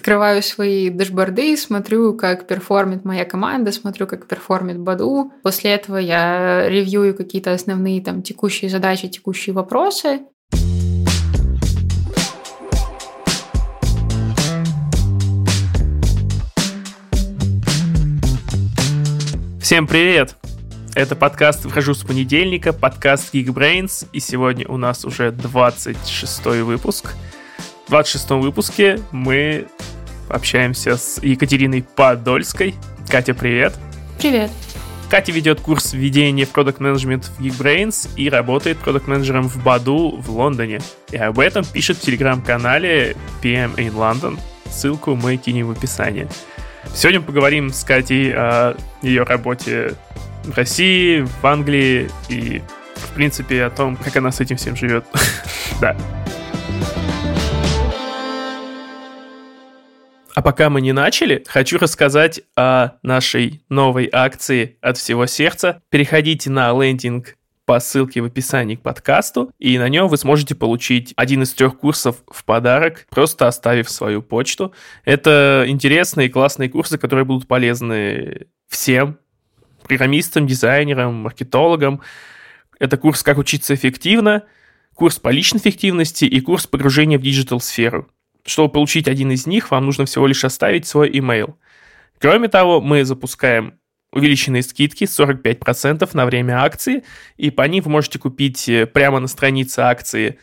Открываю свои дашборды, смотрю, как перформит моя команда, смотрю, как перформит Badoo. После этого я ревью какие-то основные там текущие задачи, текущие вопросы. Всем привет! Это подкаст «Выхожу с понедельника», подкаст Geekbrains, и сегодня у нас уже 26 выпуск. В 26 выпуске мы общаемся с Екатериной Подольской. Катя, привет! Привет! Катя ведет курс введения в Product Management в Geekbrains и работает продукт-менеджером в Баду в Лондоне. И об этом пишет в телеграм-канале PM in London. Ссылку мы кинем в описании. Сегодня поговорим с Катей о ее работе в России, в Англии и, в принципе, о том, как она с этим всем живет. да. А пока мы не начали, хочу рассказать о нашей новой акции от всего сердца. Переходите на лендинг по ссылке в описании к подкасту, и на нем вы сможете получить один из трех курсов в подарок, просто оставив свою почту. Это интересные и классные курсы, которые будут полезны всем, программистам, дизайнерам, маркетологам. Это курс «Как учиться эффективно», курс по личной эффективности и курс погружения в диджитал-сферу. Чтобы получить один из них, вам нужно всего лишь оставить свой email. Кроме того, мы запускаем увеличенные скидки 45% на время акции, и по ним вы можете купить э, прямо на странице акции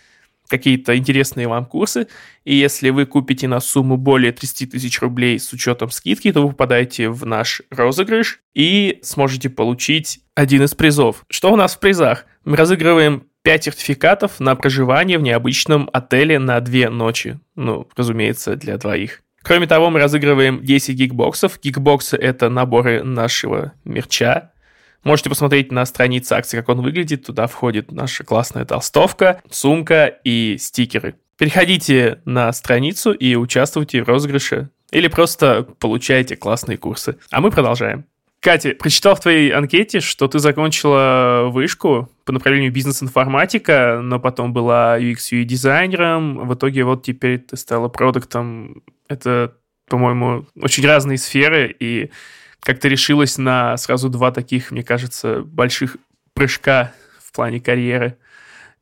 какие-то интересные вам курсы, и если вы купите на сумму более 30 тысяч рублей с учетом скидки, то вы попадаете в наш розыгрыш и сможете получить один из призов. Что у нас в призах? Мы разыгрываем 5 сертификатов на проживание в необычном отеле на 2 ночи. Ну, разумеется, для двоих. Кроме того, мы разыгрываем 10 гигбоксов. Гигбоксы — это наборы нашего мерча. Можете посмотреть на странице акции, как он выглядит. Туда входит наша классная толстовка, сумка и стикеры. Переходите на страницу и участвуйте в розыгрыше. Или просто получайте классные курсы. А мы продолжаем. Катя, прочитал в твоей анкете, что ты закончила вышку по направлению бизнес-информатика, но потом была UX-UI дизайнером. В итоге вот теперь ты стала продуктом это, по-моему, очень разные сферы, и как то решилась на сразу два таких, мне кажется, больших прыжка в плане карьеры.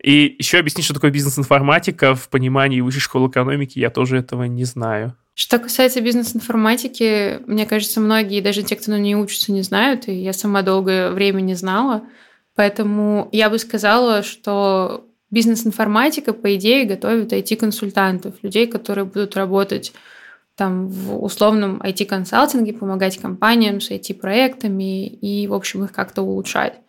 И еще объясни, что такое бизнес-информатика в понимании высшей школы экономики, я тоже этого не знаю. Что касается бизнес-информатики, мне кажется, многие, даже те, кто на ней учатся, не знают, и я сама долгое время не знала. Поэтому я бы сказала, что бизнес-информатика, по идее, готовит IT-консультантов, людей, которые будут работать там в условном IT-консалтинге, помогать компаниям с IT-проектами и, в общем, их как-то улучшать.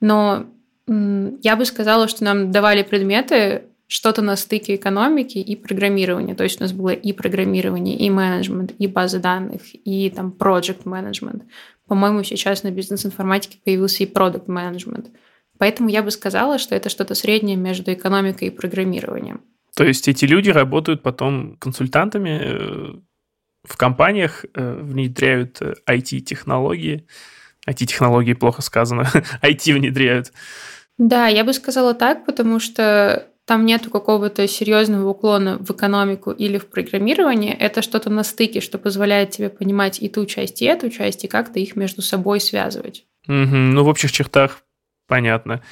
Но я бы сказала, что нам давали предметы что-то на стыке экономики и программирования. То есть у нас было и программирование, и менеджмент, и базы данных, и там project менеджмент. По-моему, сейчас на бизнес-информатике появился и продукт менеджмент. Поэтому я бы сказала, что это что-то среднее между экономикой и программированием. То есть эти люди работают потом консультантами э, в компаниях, э, внедряют IT-технологии. Э, IT-технологии плохо сказано. IT внедряют. Да, я бы сказала так, потому что там нету какого-то серьезного уклона в экономику или в программирование. Это что-то на стыке, что позволяет тебе понимать и ту часть, и эту часть, и как-то их между собой связывать. Угу, ну, в общих чертах понятно.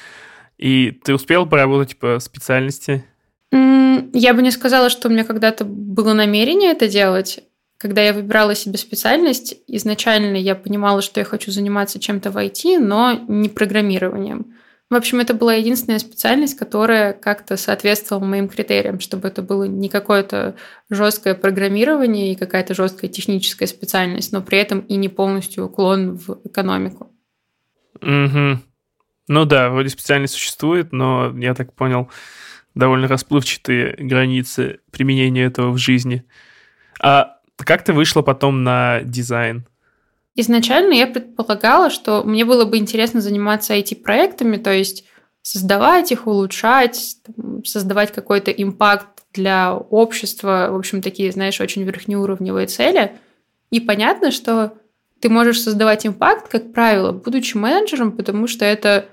И ты успел поработать по специальности? Я бы не сказала, что у меня когда-то было намерение это делать. Когда я выбирала себе специальность, изначально я понимала, что я хочу заниматься чем-то в IT, но не программированием. В общем, это была единственная специальность, которая как-то соответствовала моим критериям, чтобы это было не какое-то жесткое программирование и какая-то жесткая техническая специальность, но при этом и не полностью уклон в экономику. Угу. Ну да, вроде специальность существует, но я так понял, довольно расплывчатые границы применения этого в жизни. А как ты вышла потом на дизайн? Изначально я предполагала, что мне было бы интересно заниматься IT-проектами, то есть создавать их, улучшать, создавать какой-то импакт для общества, в общем, такие, знаешь, очень верхнеуровневые цели. И понятно, что ты можешь создавать импакт, как правило, будучи менеджером, потому что это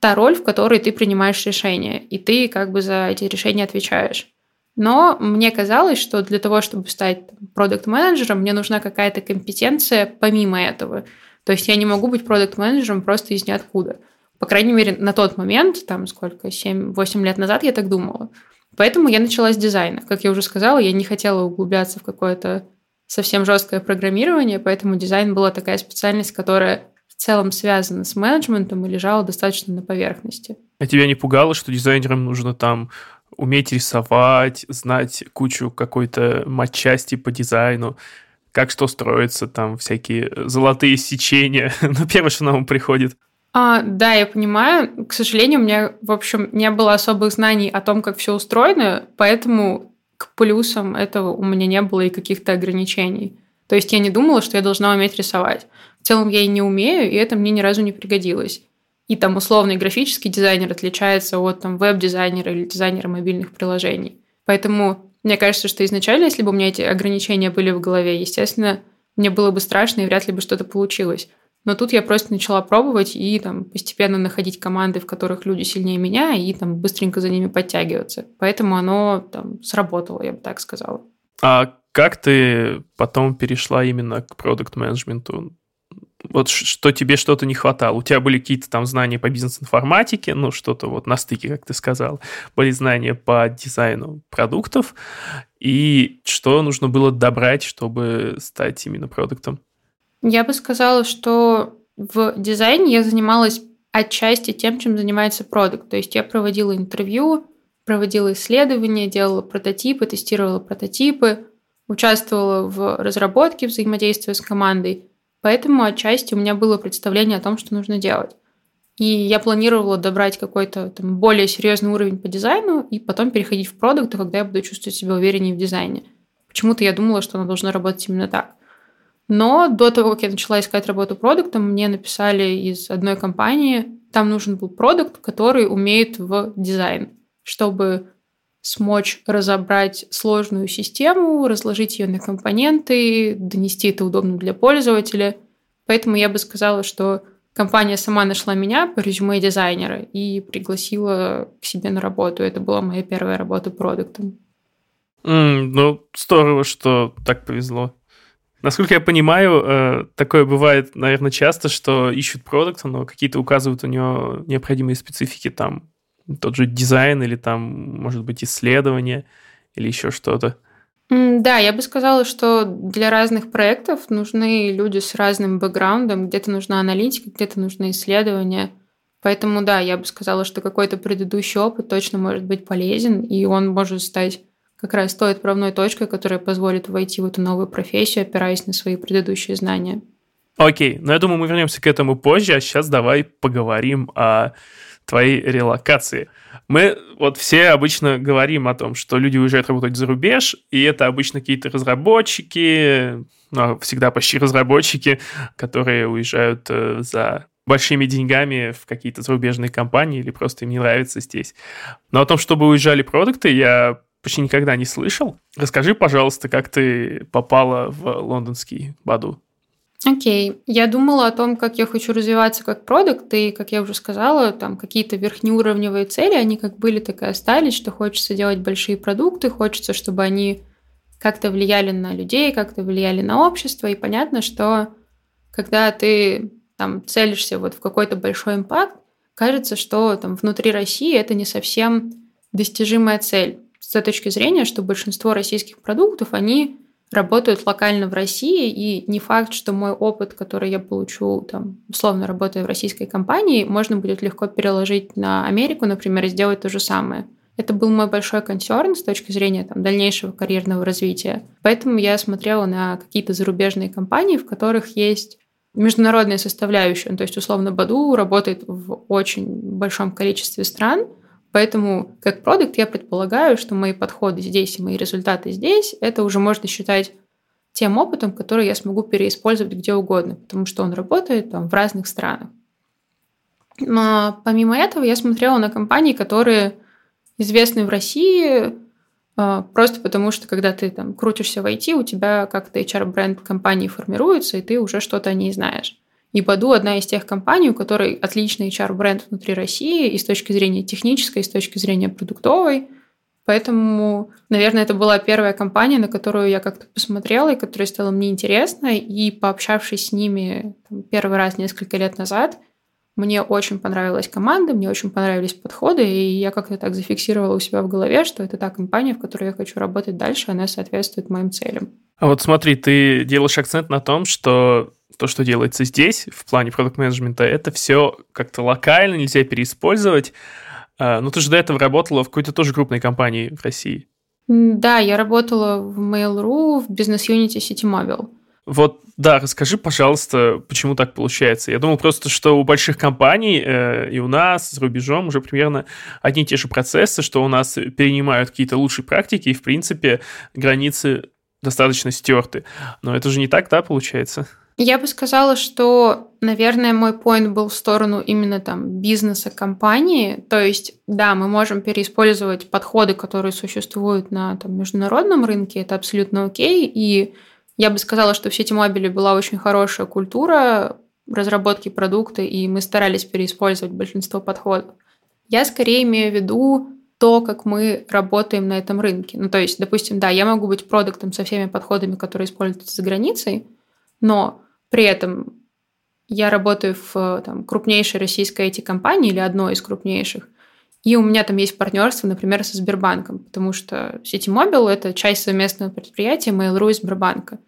та роль, в которой ты принимаешь решения, и ты как бы за эти решения отвечаешь. Но мне казалось, что для того, чтобы стать продукт-менеджером, мне нужна какая-то компетенция помимо этого. То есть я не могу быть продукт-менеджером просто из ниоткуда. По крайней мере, на тот момент, там сколько, 7-8 лет назад я так думала. Поэтому я начала с дизайна. Как я уже сказала, я не хотела углубляться в какое-то совсем жесткое программирование, поэтому дизайн была такая специальность, которая в целом связана с менеджментом и лежала достаточно на поверхности. А тебя не пугало, что дизайнерам нужно там уметь рисовать, знать кучу какой-то матчасти по дизайну, как что строится, там всякие золотые сечения. ну, первое, что нам приходит. А, да, я понимаю. К сожалению, у меня, в общем, не было особых знаний о том, как все устроено, поэтому к плюсам этого у меня не было и каких-то ограничений. То есть я не думала, что я должна уметь рисовать. В целом я и не умею, и это мне ни разу не пригодилось. И там условный графический дизайнер отличается от там веб-дизайнера или дизайнера мобильных приложений. Поэтому мне кажется, что изначально, если бы у меня эти ограничения были в голове, естественно, мне было бы страшно и вряд ли бы что-то получилось. Но тут я просто начала пробовать и там постепенно находить команды, в которых люди сильнее меня, и там быстренько за ними подтягиваться. Поэтому оно там сработало, я бы так сказала. А как ты потом перешла именно к продукт-менеджменту? Вот что тебе что-то не хватало? У тебя были какие-то там знания по бизнес-информатике, ну, что-то вот на стыке, как ты сказал, были знания по дизайну продуктов, и что нужно было добрать, чтобы стать именно продуктом? Я бы сказала, что в дизайне я занималась отчасти тем, чем занимается продукт. То есть я проводила интервью, проводила исследования, делала прототипы, тестировала прототипы, участвовала в разработке взаимодействия с командой. Поэтому отчасти у меня было представление о том, что нужно делать. И я планировала добрать какой-то там, более серьезный уровень по дизайну и потом переходить в продукт, когда я буду чувствовать себя увереннее в дизайне. Почему-то я думала, что она должна работать именно так. Но до того, как я начала искать работу продуктом, мне написали из одной компании, там нужен был продукт, который умеет в дизайн, чтобы смочь разобрать сложную систему, разложить ее на компоненты, донести это удобно для пользователя. Поэтому я бы сказала, что компания сама нашла меня по резюме дизайнера и пригласила к себе на работу. Это была моя первая работа продуктом. Mm, ну, здорово, что так повезло. Насколько я понимаю, э, такое бывает, наверное, часто, что ищут продукт, но какие-то указывают у него необходимые специфики, там, тот же дизайн или там, может быть, исследование или еще что-то. Да, я бы сказала, что для разных проектов нужны люди с разным бэкграундом. Где-то нужна аналитика, где-то нужны исследования. Поэтому да, я бы сказала, что какой-то предыдущий опыт точно может быть полезен, и он может стать как раз той отправной точкой, которая позволит войти в эту новую профессию, опираясь на свои предыдущие знания. Окей, но я думаю, мы вернемся к этому позже, а сейчас давай поговорим о твоей релокации. Мы вот все обычно говорим о том, что люди уезжают работать за рубеж, и это обычно какие-то разработчики, ну, всегда почти разработчики, которые уезжают э, за большими деньгами в какие-то зарубежные компании или просто им не нравится здесь. Но о том, чтобы уезжали продукты, я почти никогда не слышал. Расскажи, пожалуйста, как ты попала в лондонский Баду? Окей. Я думала о том, как я хочу развиваться как продукт, и, как я уже сказала, там какие-то верхнеуровневые цели, они как были, так и остались, что хочется делать большие продукты, хочется, чтобы они как-то влияли на людей, как-то влияли на общество, и понятно, что когда ты там целишься вот в какой-то большой импакт, кажется, что там внутри России это не совсем достижимая цель с той точки зрения, что большинство российских продуктов, они работают локально в России, и не факт, что мой опыт, который я получу, там, условно работая в российской компании, можно будет легко переложить на Америку, например, и сделать то же самое. Это был мой большой консерн с точки зрения там, дальнейшего карьерного развития. Поэтому я смотрела на какие-то зарубежные компании, в которых есть международная составляющая. То есть, условно, Баду работает в очень большом количестве стран – Поэтому как продукт я предполагаю, что мои подходы здесь и мои результаты здесь, это уже можно считать тем опытом, который я смогу переиспользовать где угодно, потому что он работает там в разных странах. Но помимо этого я смотрела на компании, которые известны в России, а, просто потому что когда ты там крутишься в IT, у тебя как-то HR-бренд компании формируется, и ты уже что-то о ней знаешь. И Баду одна из тех компаний, у которой отличный HR-бренд внутри России и с точки зрения технической, и с точки зрения продуктовой. Поэтому, наверное, это была первая компания, на которую я как-то посмотрела и которая стала мне интересна. И пообщавшись с ними там, первый раз несколько лет назад, мне очень понравилась команда, мне очень понравились подходы, и я как-то так зафиксировала у себя в голове, что это та компания, в которой я хочу работать дальше, она соответствует моим целям. А вот смотри, ты делаешь акцент на том, что то, что делается здесь в плане продукт менеджмента это все как-то локально, нельзя переиспользовать. А, ну, ты же до этого работала в какой-то тоже крупной компании в России. Да, я работала в Mail.ru, в бизнес-юните Mobile. Вот, да, расскажи, пожалуйста, почему так получается. Я думал просто, что у больших компаний э, и у нас, за рубежом, уже примерно одни и те же процессы, что у нас перенимают какие-то лучшие практики, и, в принципе, границы достаточно стерты. Но это же не так, да, получается? Я бы сказала, что, наверное, мой поинт был в сторону именно там бизнеса компании. То есть, да, мы можем переиспользовать подходы, которые существуют на там, международном рынке, это абсолютно окей. И я бы сказала, что в сети мобиле была очень хорошая культура разработки продукта, и мы старались переиспользовать большинство подходов. Я скорее имею в виду то, как мы работаем на этом рынке. Ну, то есть, допустим, да, я могу быть продуктом со всеми подходами, которые используются за границей, но при этом я работаю в там, крупнейшей российской IT-компании или одной из крупнейших, и у меня там есть партнерство, например, со Сбербанком, потому что Сети Мобил – это часть совместного предприятия Mail.ru и Сбербанка.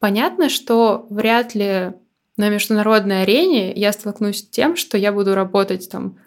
Понятно, что вряд ли на международной арене я столкнусь с тем, что я буду работать там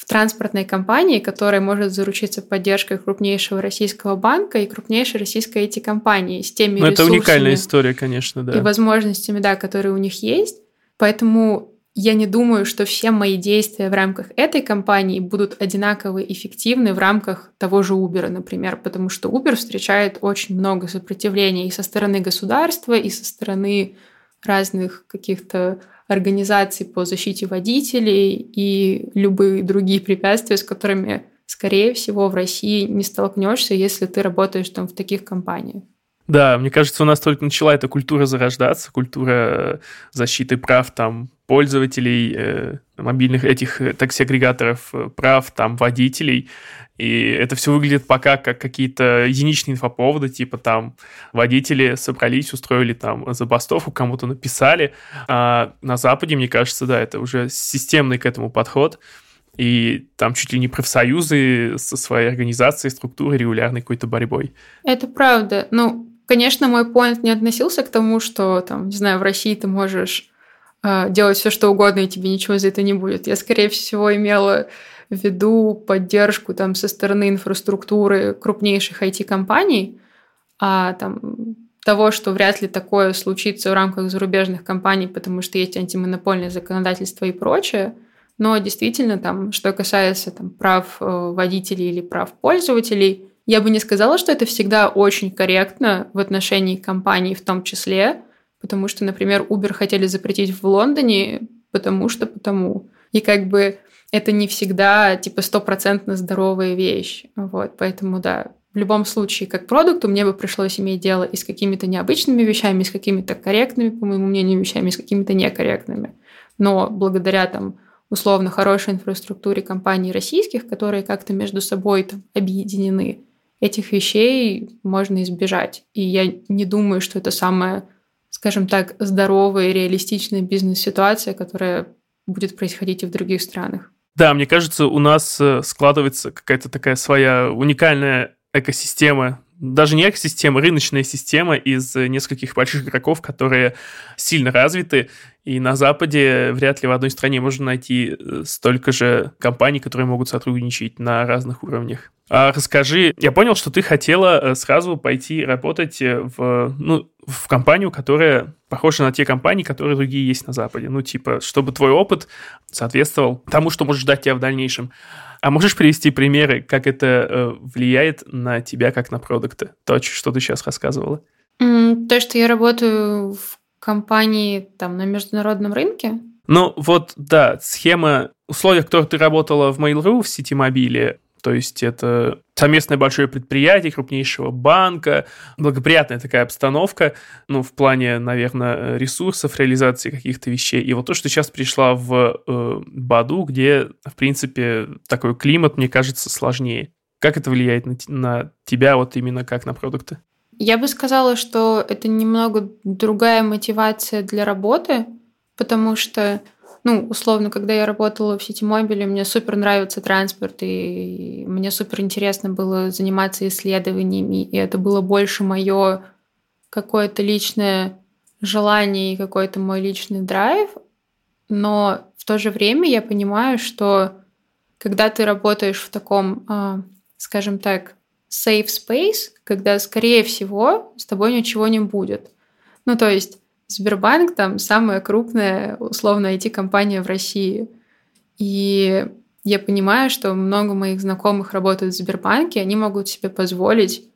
в транспортной компании, которая может заручиться поддержкой крупнейшего российского банка и крупнейшей российской IT-компании с теми Но ну, это уникальная история, конечно, да. И возможностями, да, которые у них есть. Поэтому я не думаю, что все мои действия в рамках этой компании будут одинаково эффективны в рамках того же Uber, например, потому что Uber встречает очень много сопротивления и со стороны государства, и со стороны разных каких-то организаций по защите водителей и любые другие препятствия, с которыми, скорее всего, в России не столкнешься, если ты работаешь там в таких компаниях. Да, мне кажется, у нас только начала эта культура зарождаться, культура э, защиты прав там пользователей э, мобильных этих э, такси-агрегаторов, э, прав там водителей. И это все выглядит пока как какие-то единичные инфоповоды, типа там водители собрались, устроили там забастовку, кому-то написали. А на Западе, мне кажется, да, это уже системный к этому подход. И там чуть ли не профсоюзы со своей организацией, структурой, регулярной какой-то борьбой. Это правда. Ну, конечно, мой поинт не относился к тому, что, там, не знаю, в России ты можешь э, делать все, что угодно, и тебе ничего за это не будет. Я, скорее всего, имела ввиду поддержку там со стороны инфраструктуры крупнейших IT-компаний, а там того, что вряд ли такое случится в рамках зарубежных компаний, потому что есть антимонопольное законодательство и прочее. Но действительно, там, что касается там, прав э, водителей или прав пользователей, я бы не сказала, что это всегда очень корректно в отношении компаний в том числе, потому что, например, Uber хотели запретить в Лондоне, потому что потому. И как бы это не всегда типа стопроцентно здоровая вещь. Вот, поэтому да, в любом случае, как продукту, мне бы пришлось иметь дело и с какими-то необычными вещами, и с какими-то корректными, по моему мнению, вещами, и с какими-то некорректными. Но благодаря там условно хорошей инфраструктуре компаний российских, которые как-то между собой там объединены, этих вещей можно избежать. И я не думаю, что это самая, скажем так, здоровая и реалистичная бизнес-ситуация, которая будет происходить и в других странах. Да, мне кажется, у нас э, складывается какая-то такая своя уникальная экосистема, даже не экосистема, рыночная система из нескольких больших игроков, которые сильно развиты, и на Западе вряд ли в одной стране можно найти э, столько же компаний, которые могут сотрудничать на разных уровнях. А расскажи, я понял, что ты хотела э, сразу пойти работать э, в, ну, в компанию, которая похожа на те компании, которые другие есть на Западе. Ну, типа, чтобы твой опыт соответствовал тому, что может ждать тебя в дальнейшем. А можешь привести примеры, как это влияет на тебя как на продукты? То, что ты сейчас рассказывала. То, что я работаю в компании там на международном рынке? Ну вот, да, схема условия, в которых ты работала в Mail.ru, в сети мобиле, то есть это совместное большое предприятие крупнейшего банка, благоприятная такая обстановка, ну, в плане, наверное, ресурсов, реализации каких-то вещей. И вот то, что сейчас пришла в э, Баду, где, в принципе, такой климат, мне кажется, сложнее. Как это влияет на, на тебя вот именно как на продукты? Я бы сказала, что это немного другая мотивация для работы, потому что, ну, условно, когда я работала в сети мобиле, мне супер нравится транспорт, и мне супер интересно было заниматься исследованиями, и это было больше мое какое-то личное желание и какой-то мой личный драйв, но в то же время я понимаю, что когда ты работаешь в таком, а, скажем так, safe space, когда, скорее всего, с тобой ничего не будет. Ну, то есть Сбербанк там самая крупная, условно, IT-компания в России. И я понимаю, что много моих знакомых работают в Сбербанке, они могут себе позволить,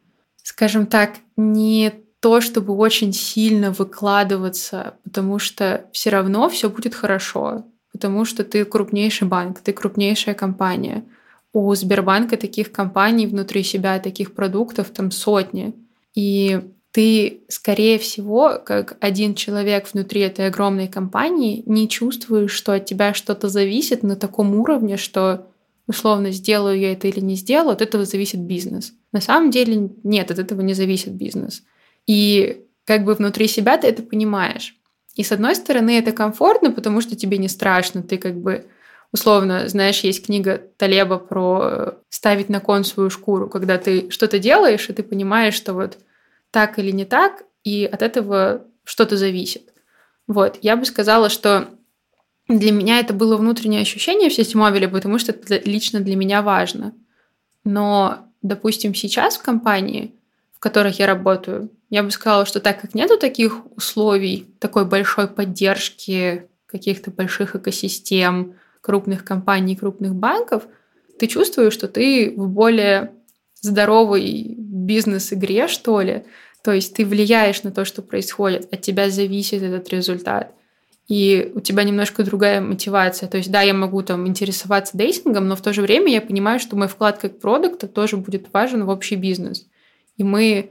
скажем так, не то, чтобы очень сильно выкладываться, потому что все равно все будет хорошо, потому что ты крупнейший банк, ты крупнейшая компания. У Сбербанка таких компаний внутри себя, таких продуктов там сотни. И ты, скорее всего, как один человек внутри этой огромной компании, не чувствуешь, что от тебя что-то зависит на таком уровне, что условно сделаю я это или не сделаю, от этого зависит бизнес. На самом деле нет, от этого не зависит бизнес. И как бы внутри себя ты это понимаешь. И с одной стороны это комфортно, потому что тебе не страшно, ты как бы условно, знаешь, есть книга Талеба про ставить на кон свою шкуру, когда ты что-то делаешь, и ты понимаешь, что вот так или не так, и от этого что-то зависит. Вот, я бы сказала, что для меня это было внутреннее ощущение в сети мобиля, потому что это лично для меня важно. Но, допустим, сейчас в компании, в которых я работаю, я бы сказала, что так как нету таких условий, такой большой поддержки каких-то больших экосистем, крупных компаний, крупных банков, ты чувствуешь, что ты в более здоровой бизнес-игре, что ли. То есть ты влияешь на то, что происходит, от тебя зависит этот результат. И у тебя немножко другая мотивация. То есть, да, я могу там интересоваться дейтингом, но в то же время я понимаю, что мой вклад как продукта тоже будет важен в общий бизнес. И мы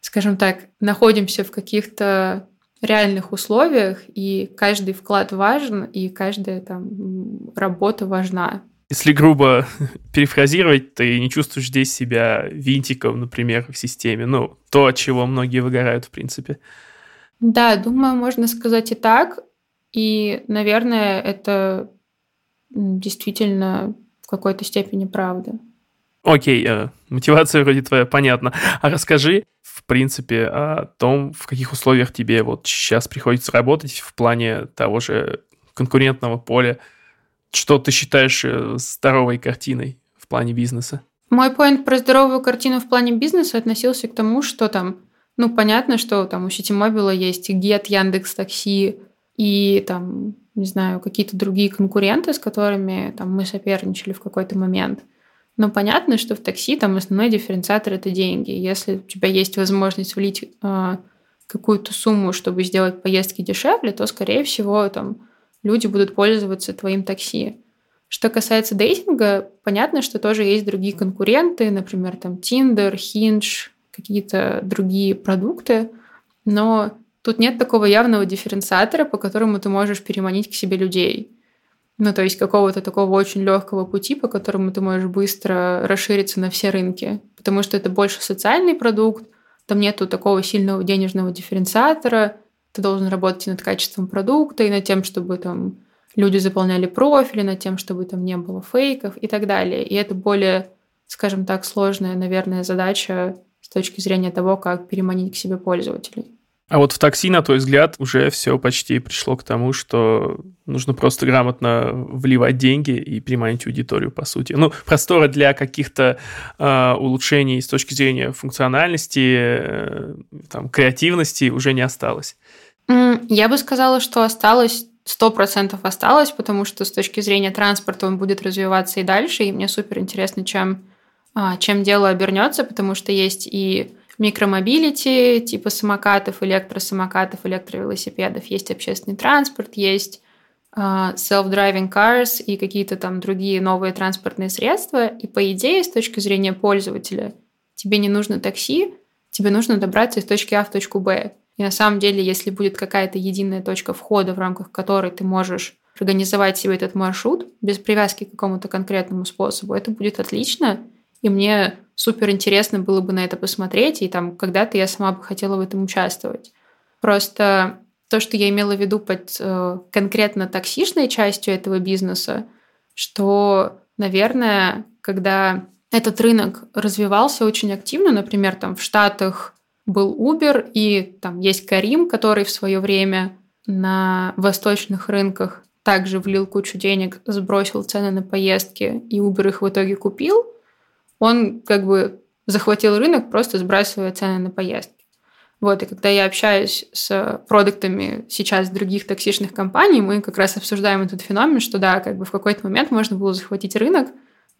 скажем так, находимся в каких-то реальных условиях, и каждый вклад важен, и каждая там работа важна. Если грубо перефразировать, ты не чувствуешь здесь себя винтиком, например, в системе. Ну, то, от чего многие выгорают, в принципе. Да, думаю, можно сказать и так. И, наверное, это действительно в какой-то степени правда. Окей, э, мотивация вроде твоя понятна. А расскажи, в принципе, о том, в каких условиях тебе вот сейчас приходится работать в плане того же конкурентного поля. Что ты считаешь э, здоровой картиной в плане бизнеса? Мой поинт про здоровую картину в плане бизнеса относился к тому, что там, ну, понятно, что там у сети мобила есть Get, Яндекс Такси и там, не знаю, какие-то другие конкуренты, с которыми там мы соперничали в какой-то момент – но понятно, что в такси там основной дифференциатор это деньги. Если у тебя есть возможность влить э, какую-то сумму, чтобы сделать поездки дешевле, то, скорее всего, там люди будут пользоваться твоим такси. Что касается дейтинга, понятно, что тоже есть другие конкуренты, например, там Tinder, Hinge, какие-то другие продукты, но тут нет такого явного дифференциатора, по которому ты можешь переманить к себе людей. Ну, то есть какого-то такого очень легкого пути, по которому ты можешь быстро расшириться на все рынки. Потому что это больше социальный продукт, там нету такого сильного денежного дифференциатора, ты должен работать и над качеством продукта, и над тем, чтобы там люди заполняли профили, над тем, чтобы там не было фейков и так далее. И это более, скажем так, сложная, наверное, задача с точки зрения того, как переманить к себе пользователей. А вот в такси, на твой взгляд, уже все почти пришло к тому, что нужно просто грамотно вливать деньги и приманить аудиторию, по сути. Ну, простора для каких-то э, улучшений с точки зрения функциональности, э, там, креативности уже не осталось. Я бы сказала, что осталось сто процентов осталось, потому что с точки зрения транспорта он будет развиваться и дальше, и мне супер интересно, чем, а, чем дело обернется, потому что есть и микромобилити, типа самокатов, электросамокатов, электровелосипедов, есть общественный транспорт, есть uh, self-driving cars и какие-то там другие новые транспортные средства. И по идее, с точки зрения пользователя, тебе не нужно такси, тебе нужно добраться из точки А в точку Б. И на самом деле, если будет какая-то единая точка входа, в рамках которой ты можешь организовать себе этот маршрут без привязки к какому-то конкретному способу, это будет отлично. И мне супер интересно было бы на это посмотреть, и там когда-то я сама бы хотела в этом участвовать. Просто то, что я имела в виду под э, конкретно токсичной частью этого бизнеса, что, наверное, когда этот рынок развивался очень активно, например, там в Штатах был Uber, и там есть Карим, который в свое время на восточных рынках также влил кучу денег, сбросил цены на поездки, и Uber их в итоге купил, он как бы захватил рынок, просто сбрасывая цены на поездки. Вот, и когда я общаюсь с продуктами сейчас других токсичных компаний, мы как раз обсуждаем этот феномен, что да, как бы в какой-то момент можно было захватить рынок,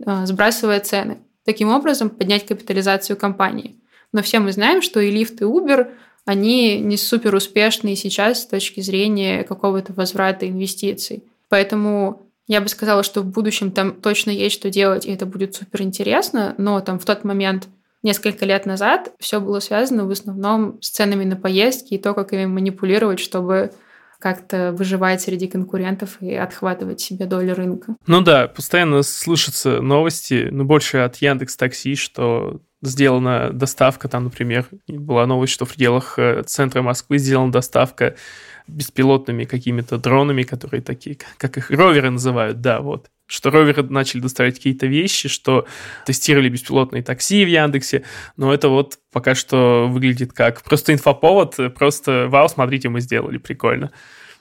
а, сбрасывая цены. Таким образом, поднять капитализацию компании. Но все мы знаем, что и Lyft, и Uber, они не супер успешные сейчас с точки зрения какого-то возврата инвестиций. Поэтому я бы сказала, что в будущем там точно есть что делать, и это будет супер интересно, но там в тот момент несколько лет назад все было связано в основном с ценами на поездки и то, как ими манипулировать, чтобы как-то выживать среди конкурентов и отхватывать себе долю рынка. Ну да, постоянно слышатся новости, но ну, больше от Яндекс Такси, что сделана доставка, там, например, была новость, что в пределах э, центра Москвы сделана доставка беспилотными какими-то дронами, которые такие, как их роверы называют, да, вот. Что роверы начали доставать какие-то вещи, что тестировали беспилотные такси в Яндексе, но это вот пока что выглядит как просто инфоповод, просто вау, смотрите, мы сделали, прикольно.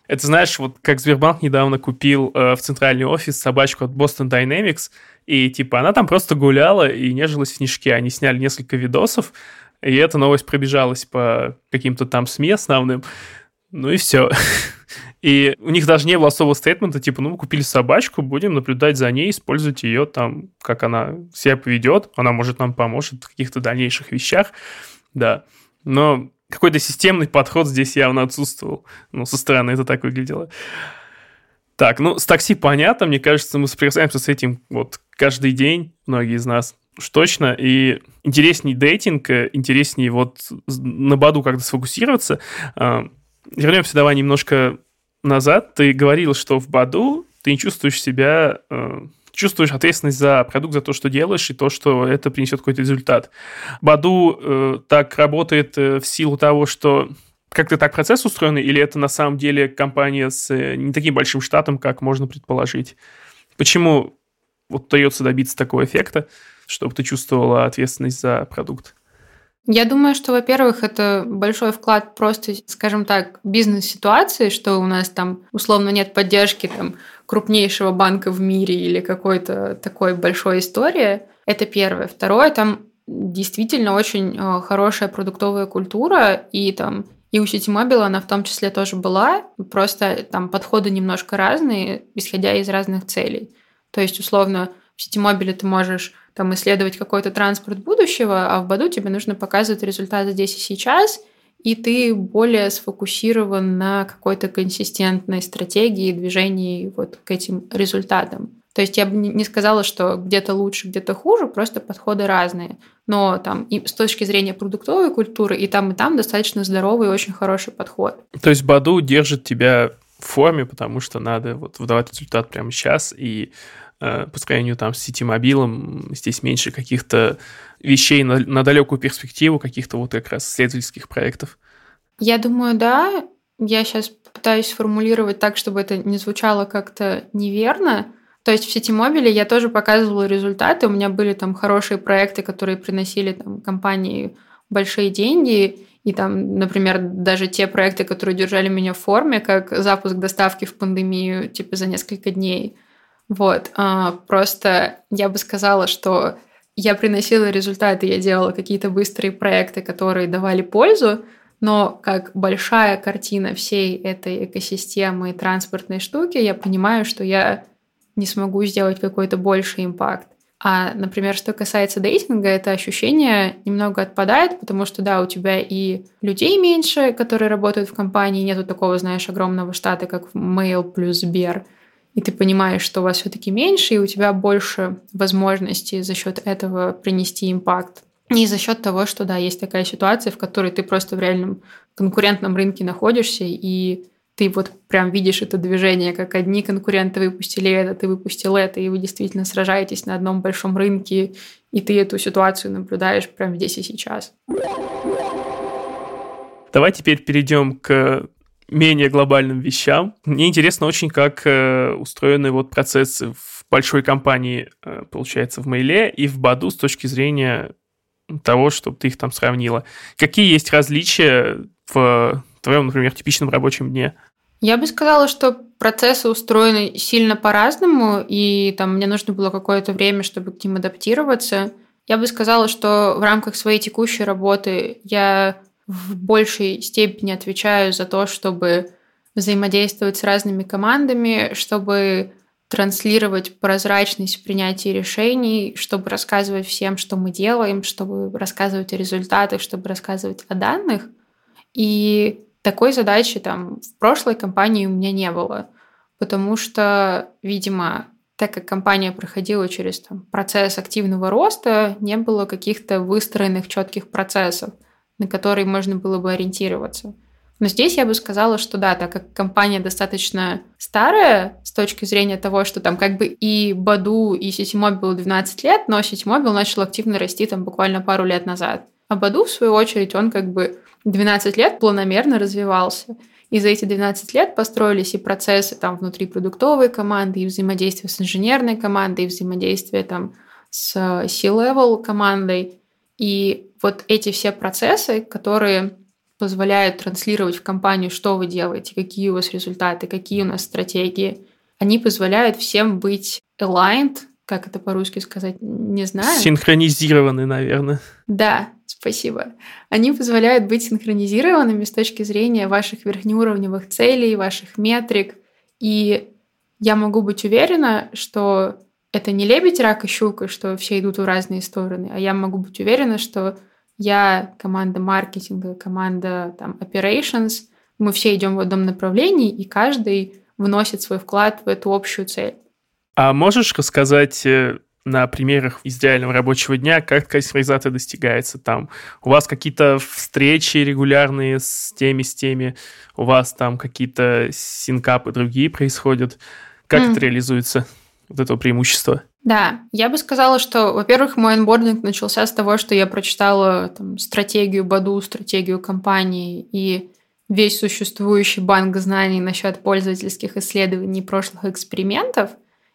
Это знаешь, вот как Сбербанк недавно купил э, в центральный офис собачку от Boston Dynamics, и типа она там просто гуляла и нежилась в снежке. Они сняли несколько видосов, и эта новость пробежалась по каким-то там СМИ основным. Ну и все. И у них даже не было особого стейтмента, типа, ну, мы купили собачку, будем наблюдать за ней, использовать ее там, как она себя поведет, она может нам поможет в каких-то дальнейших вещах, да. Но какой-то системный подход здесь явно отсутствовал. Ну, со стороны это так выглядело. Так, ну, с такси понятно, мне кажется, мы соприкасаемся с этим вот каждый день, многие из нас уж точно, и интересней дейтинг, э, интереснее вот на Баду как-то сфокусироваться. А, вернемся давай немножко назад. Ты говорил, что в Баду ты не чувствуешь себя, э, чувствуешь ответственность за продукт, за то, что делаешь, и то, что это принесет какой-то результат. Баду э, так работает э, в силу того, что как-то так процесс устроен, или это на самом деле компания с э, не таким большим штатом, как можно предположить? Почему вот удается добиться такого эффекта, чтобы ты чувствовала ответственность за продукт? Я думаю, что, во-первых, это большой вклад просто, скажем так, бизнес-ситуации, что у нас там условно нет поддержки там, крупнейшего банка в мире или какой-то такой большой истории. Это первое. Второе, там действительно очень э, хорошая продуктовая культура, и там и у Ситимобила она в том числе тоже была, просто там подходы немножко разные, исходя из разных целей. То есть, условно, в Ситимобиле ты можешь там исследовать какой-то транспорт будущего, а в Баду тебе нужно показывать результаты здесь и сейчас, и ты более сфокусирован на какой-то консистентной стратегии движения вот к этим результатам. То есть я бы не сказала, что где-то лучше, где-то хуже, просто подходы разные. Но там и с точки зрения продуктовой культуры и там, и там достаточно здоровый и очень хороший подход. То есть Баду держит тебя в форме, потому что надо вот выдавать результат прямо сейчас, и по сравнению там с сетимобилом, здесь меньше каких-то вещей на, на далекую перспективу, каких-то вот как раз исследовательских проектов? Я думаю, да. Я сейчас пытаюсь сформулировать так, чтобы это не звучало как-то неверно. То есть в сетимобиле я тоже показывала результаты. У меня были там хорошие проекты, которые приносили там компании большие деньги. И там, например, даже те проекты, которые держали меня в форме, как запуск доставки в пандемию, типа за несколько дней – вот, а, просто я бы сказала, что я приносила результаты, я делала какие-то быстрые проекты, которые давали пользу, но как большая картина всей этой экосистемы транспортной штуки, я понимаю, что я не смогу сделать какой-то больший импакт. А, например, что касается дейтинга, это ощущение немного отпадает, потому что, да, у тебя и людей меньше, которые работают в компании, нету такого, знаешь, огромного штата, как Mail плюс Сбер – и ты понимаешь, что у вас все-таки меньше, и у тебя больше возможностей за счет этого принести импакт. И за счет того, что да, есть такая ситуация, в которой ты просто в реальном конкурентном рынке находишься, и ты вот прям видишь это движение, как одни конкуренты выпустили это, ты выпустил это, и вы действительно сражаетесь на одном большом рынке, и ты эту ситуацию наблюдаешь прямо здесь и сейчас. Давай теперь перейдем к менее глобальным вещам. Мне интересно очень, как э, устроены вот процессы в большой компании, э, получается, в Мейле и в Баду с точки зрения того, чтобы ты их там сравнила. Какие есть различия в твоем, например, типичном рабочем дне? Я бы сказала, что процессы устроены сильно по-разному, и там мне нужно было какое-то время, чтобы к ним адаптироваться. Я бы сказала, что в рамках своей текущей работы я в большей степени отвечаю за то, чтобы взаимодействовать с разными командами, чтобы транслировать прозрачность в принятии решений, чтобы рассказывать всем, что мы делаем, чтобы рассказывать о результатах, чтобы рассказывать о данных. И такой задачи там в прошлой компании у меня не было, потому что, видимо, так как компания проходила через там, процесс активного роста, не было каких-то выстроенных четких процессов, на которые можно было бы ориентироваться. Но здесь я бы сказала, что да, так как компания достаточно старая с точки зрения того, что там как бы и Баду, и Ситимобил было 12 лет, но Ситимобил начал активно расти там буквально пару лет назад. А Баду, в свою очередь, он как бы 12 лет планомерно развивался. И за эти 12 лет построились и процессы там внутри продуктовой команды, и взаимодействие с инженерной командой, и взаимодействие там с C-level командой. И вот эти все процессы, которые позволяют транслировать в компанию, что вы делаете, какие у вас результаты, какие у нас стратегии, они позволяют всем быть aligned, как это по-русски сказать, не знаю. Синхронизированы, наверное. Да, Спасибо. Они позволяют быть синхронизированными с точки зрения ваших верхнеуровневых целей, ваших метрик. И я могу быть уверена, что это не лебедь, рак и щука, что все идут в разные стороны, а я могу быть уверена, что я, команда маркетинга, команда там, operations, мы все идем в одном направлении, и каждый вносит свой вклад в эту общую цель. А можешь рассказать э, на примерах идеального рабочего дня, как такая синхронизация достигается там. У вас какие-то встречи регулярные с теми, с теми, у вас там какие-то синкапы другие происходят. Как mm. это реализуется, вот это преимущество? Да, я бы сказала, что, во-первых, мой онбординг начался с того, что я прочитала там, стратегию Баду, стратегию компании и весь существующий банк знаний насчет пользовательских исследований прошлых экспериментов.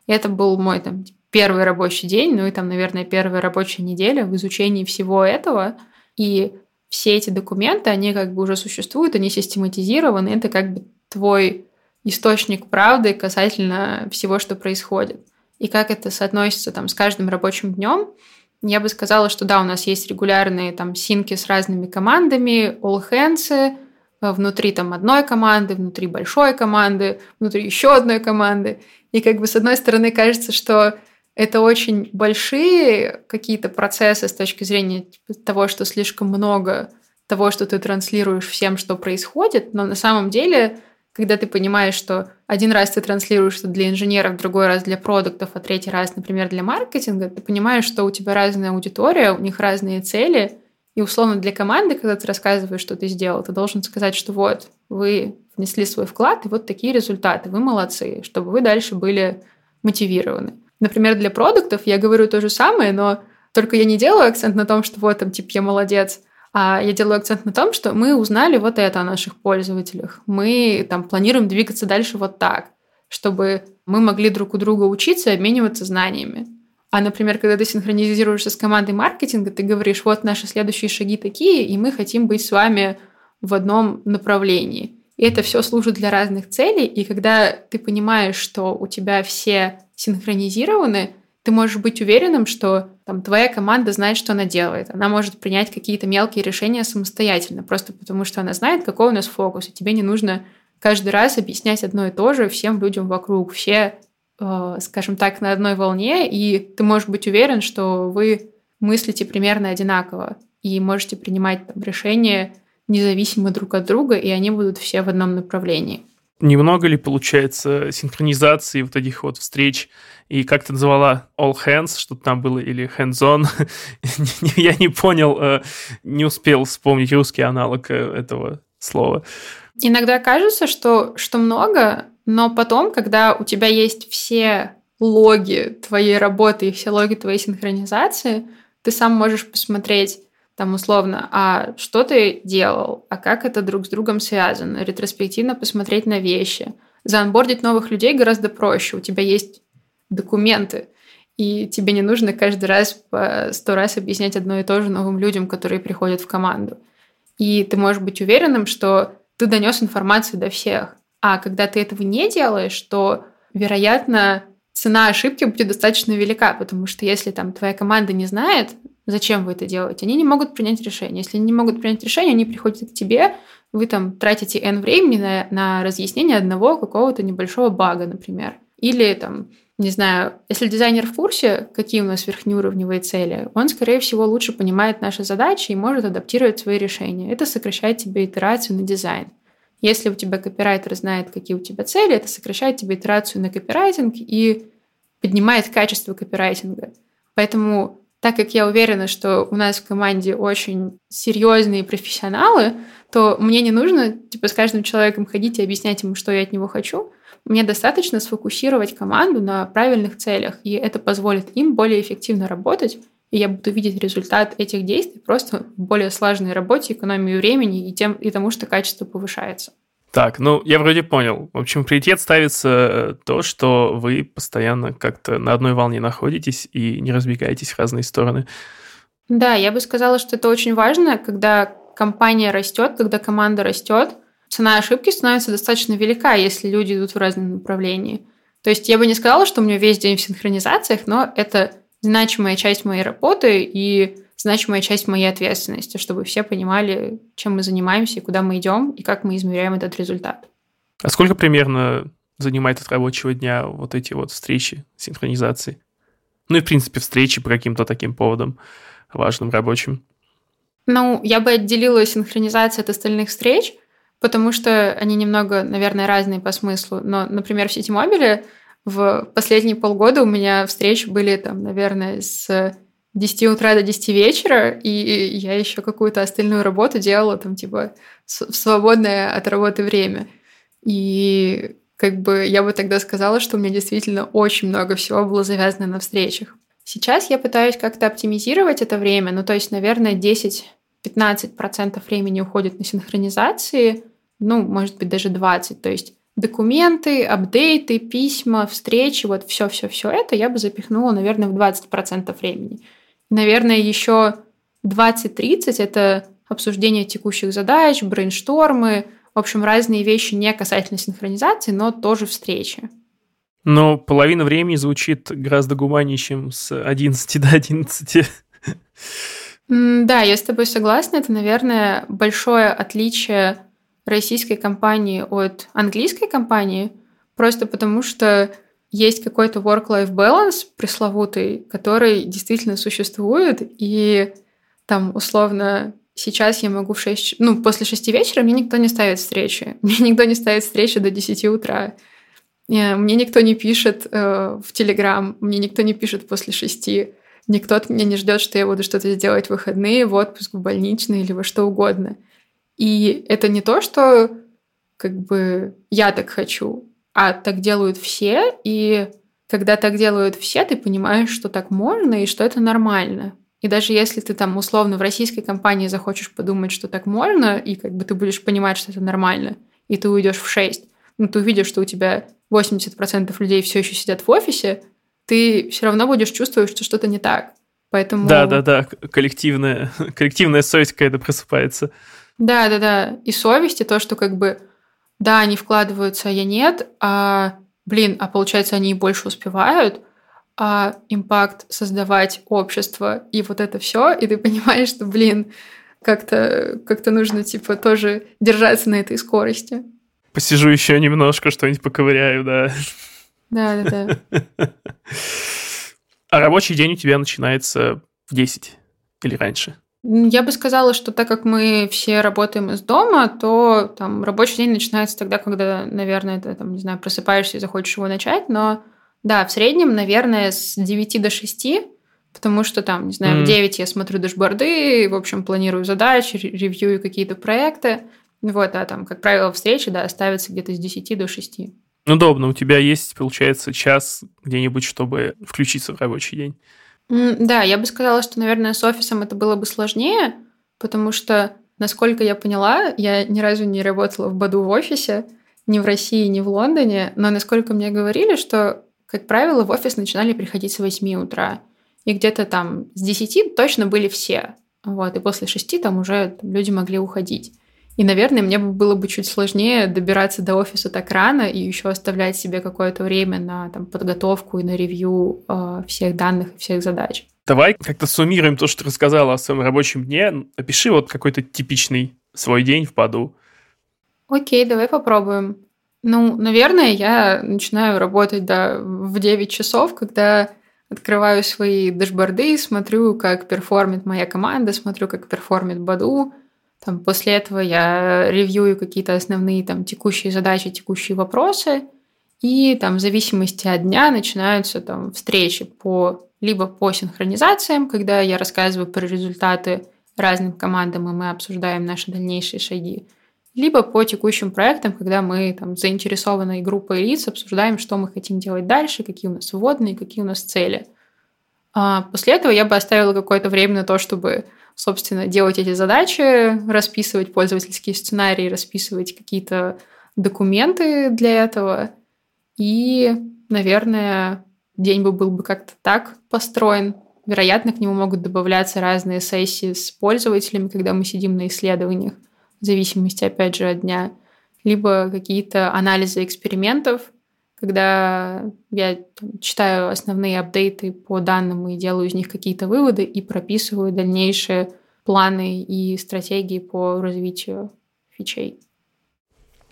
И это был мой там первый рабочий день, ну и там, наверное, первая рабочая неделя в изучении всего этого. И все эти документы, они как бы уже существуют, они систематизированы, это как бы твой источник правды касательно всего, что происходит. И как это соотносится там с каждым рабочим днем, я бы сказала, что да, у нас есть регулярные там синки с разными командами, all hands, э, внутри там одной команды, внутри большой команды, внутри еще одной команды. И как бы с одной стороны кажется, что это очень большие какие-то процессы с точки зрения типа, того, что слишком много того, что ты транслируешь всем, что происходит, но на самом деле, когда ты понимаешь, что один раз ты транслируешь это для инженеров, другой раз для продуктов, а третий раз, например, для маркетинга, ты понимаешь, что у тебя разная аудитория, у них разные цели, и условно для команды, когда ты рассказываешь, что ты сделал, ты должен сказать, что вот, вы внесли свой вклад, и вот такие результаты, вы молодцы, чтобы вы дальше были мотивированы. Например, для продуктов я говорю то же самое, но только я не делаю акцент на том, что вот там, типа, я молодец, а я делаю акцент на том, что мы узнали вот это о наших пользователях. Мы там планируем двигаться дальше вот так, чтобы мы могли друг у друга учиться и обмениваться знаниями. А, например, когда ты синхронизируешься с командой маркетинга, ты говоришь, вот наши следующие шаги такие, и мы хотим быть с вами в одном направлении. И это все служит для разных целей. И когда ты понимаешь, что у тебя все синхронизированы, ты можешь быть уверенным, что там, твоя команда знает, что она делает. Она может принять какие-то мелкие решения самостоятельно, просто потому что она знает, какой у нас фокус. И тебе не нужно каждый раз объяснять одно и то же всем людям вокруг. Все, э, скажем так, на одной волне, и ты можешь быть уверен, что вы мыслите примерно одинаково и можете принимать там, решения независимо друг от друга, и они будут все в одном направлении. Немного ли получается синхронизации вот этих вот встреч? И как ты называла all hands, что там было, или hands-on, я не понял, э, не успел вспомнить русский аналог э, этого слова. Иногда кажется, что, что много, но потом, когда у тебя есть все логи твоей работы и все логи твоей синхронизации, ты сам можешь посмотреть там условно, а что ты делал, а как это друг с другом связано, ретроспективно посмотреть на вещи. Заонбордить новых людей гораздо проще. У тебя есть документы, и тебе не нужно каждый раз по сто раз объяснять одно и то же новым людям, которые приходят в команду. И ты можешь быть уверенным, что ты донес информацию до всех. А когда ты этого не делаешь, то, вероятно, цена ошибки будет достаточно велика, потому что если там твоя команда не знает, зачем вы это делаете, они не могут принять решение. Если они не могут принять решение, они приходят к тебе, вы там тратите N времени на, на разъяснение одного какого-то небольшого бага, например. Или там, не знаю, если дизайнер в курсе, какие у нас верхнеуровневые цели, он, скорее всего, лучше понимает наши задачи и может адаптировать свои решения. Это сокращает тебе итерацию на дизайн. Если у тебя копирайтер знает, какие у тебя цели, это сокращает тебе итерацию на копирайтинг и поднимает качество копирайтинга. Поэтому, так как я уверена, что у нас в команде очень серьезные профессионалы, то мне не нужно типа с каждым человеком ходить и объяснять ему, что я от него хочу. Мне достаточно сфокусировать команду на правильных целях, и это позволит им более эффективно работать и я буду видеть результат этих действий просто в более слаженной работе, экономии времени и, тем, и тому, что качество повышается. Так, ну, я вроде понял. В общем, приоритет ставится э, то, что вы постоянно как-то на одной волне находитесь и не разбегаетесь в разные стороны. Да, я бы сказала, что это очень важно, когда компания растет, когда команда растет, цена ошибки становится достаточно велика, если люди идут в разном направлении. То есть я бы не сказала, что у меня весь день в синхронизациях, но это значимая часть моей работы и значимая часть моей ответственности, чтобы все понимали, чем мы занимаемся, и куда мы идем, и как мы измеряем этот результат. А сколько примерно занимает от рабочего дня вот эти вот встречи, синхронизации? Ну и, в принципе, встречи по каким-то таким поводам важным, рабочим. Ну, я бы отделила синхронизацию от остальных встреч, потому что они немного, наверное, разные по смыслу. Но, например, в сети мобиле в последние полгода у меня встречи были там, наверное, с 10 утра до 10 вечера, и я еще какую-то остальную работу делала там типа в свободное от работы время. И как бы я бы тогда сказала, что у меня действительно очень много всего было завязано на встречах. Сейчас я пытаюсь как-то оптимизировать это время, ну то есть, наверное, 10-15% времени уходит на синхронизации, ну, может быть, даже 20. То есть документы, апдейты, письма, встречи, вот все-все-все это я бы запихнула, наверное, в 20% времени. Наверное, еще 20-30 это обсуждение текущих задач, брейнштормы, в общем, разные вещи не касательно синхронизации, но тоже встречи. Но половина времени звучит гораздо гуманнее, чем с 11 до 11. Да, я с тобой согласна. Это, наверное, большое отличие российской компании от английской компании, просто потому что есть какой-то work-life balance пресловутый, который действительно существует, и там условно сейчас я могу в 6... Ну, после 6 вечера мне никто не ставит встречи. Мне никто не ставит встречи до 10 утра. Э, мне никто не пишет э, в Телеграм, мне никто не пишет после 6. Никто от меня не ждет, что я буду что-то сделать в выходные, в отпуск, в больничный или во что угодно. И это не то, что как бы я так хочу, а так делают все, и когда так делают все, ты понимаешь, что так можно и что это нормально. И даже если ты там условно в российской компании захочешь подумать, что так можно, и как бы ты будешь понимать, что это нормально, и ты уйдешь в 6, но ты увидишь, что у тебя 80% людей все еще сидят в офисе, ты все равно будешь чувствовать, что что-то не так. Поэтому... Да, да, да, коллективная, коллективная совесть какая-то просыпается. Да, да, да. И совесть, и то, что как бы, да, они вкладываются, а я нет, а, блин, а получается, они больше успевают, а импакт создавать общество и вот это все, и ты понимаешь, что, блин, как-то как нужно, типа, тоже держаться на этой скорости. Посижу еще немножко, что-нибудь поковыряю, да. Да, да, да. А рабочий день у тебя начинается в 10 или раньше? Я бы сказала, что так как мы все работаем из дома, то там рабочий день начинается тогда, когда, наверное, ты там, не знаю, просыпаешься и захочешь его начать, но да, в среднем, наверное, с 9 до 6, потому что там, не знаю, mm. в 9 я смотрю дашборды, в общем, планирую задачи, ревью какие-то проекты, Вот, а там, как правило, встречи, да, ставятся где-то с 10 до 6. Удобно, у тебя есть, получается, час где-нибудь, чтобы включиться в рабочий день. Да, я бы сказала, что, наверное, с офисом это было бы сложнее, потому что, насколько я поняла, я ни разу не работала в Баду в офисе, ни в России, ни в Лондоне, но насколько мне говорили, что, как правило, в офис начинали приходить с 8 утра, и где-то там с 10 точно были все, вот, и после 6 там уже люди могли уходить. И, наверное, мне было бы чуть сложнее добираться до офиса так рано и еще оставлять себе какое-то время на там, подготовку и на ревью э, всех данных и всех задач. Давай как-то суммируем то, что ты рассказала о своем рабочем дне. Опиши вот какой-то типичный свой день в поду. Окей, давай попробуем. Ну, наверное, я начинаю работать да, в 9 часов, когда открываю свои дашборды, смотрю, как перформит моя команда, смотрю, как перформит Badoo, там, после этого я ревью какие-то основные там, текущие задачи, текущие вопросы, и там, в зависимости от дня начинаются там, встречи по, либо по синхронизациям, когда я рассказываю про результаты разным командам, и мы обсуждаем наши дальнейшие шаги, либо по текущим проектам, когда мы там, заинтересованной группой лиц обсуждаем, что мы хотим делать дальше, какие у нас вводные, какие у нас цели. А после этого я бы оставила какое-то время на то, чтобы собственно, делать эти задачи, расписывать пользовательские сценарии, расписывать какие-то документы для этого. И, наверное, день бы был бы как-то так построен. Вероятно, к нему могут добавляться разные сессии с пользователями, когда мы сидим на исследованиях, в зависимости, опять же, от дня. Либо какие-то анализы экспериментов, когда я там, читаю основные апдейты по данным и делаю из них какие-то выводы и прописываю дальнейшие планы и стратегии по развитию фичей.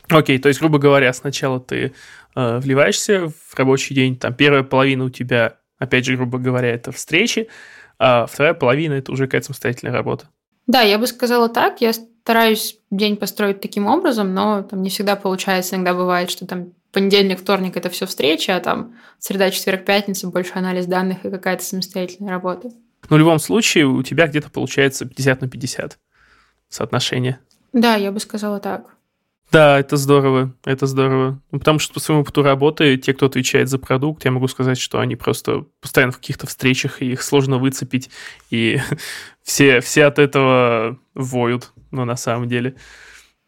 Окей, okay, то есть, грубо говоря, сначала ты э, вливаешься в рабочий день, там первая половина у тебя, опять же, грубо говоря, это встречи, а вторая половина это уже какая-то самостоятельная работа. Да, я бы сказала так. Я стараюсь день построить таким образом, но там не всегда получается. Иногда бывает, что там понедельник, вторник это все встречи, а там среда, четверг, пятница больше анализ данных и какая-то самостоятельная работа. Но в любом случае у тебя где-то получается 50 на 50 соотношение. Да, я бы сказала так. Да, это здорово, это здорово. Ну, потому что по своему опыту работы, те, кто отвечает за продукт, я могу сказать, что они просто постоянно в каких-то встречах, и их сложно выцепить, и все, все от этого воют, но на самом деле.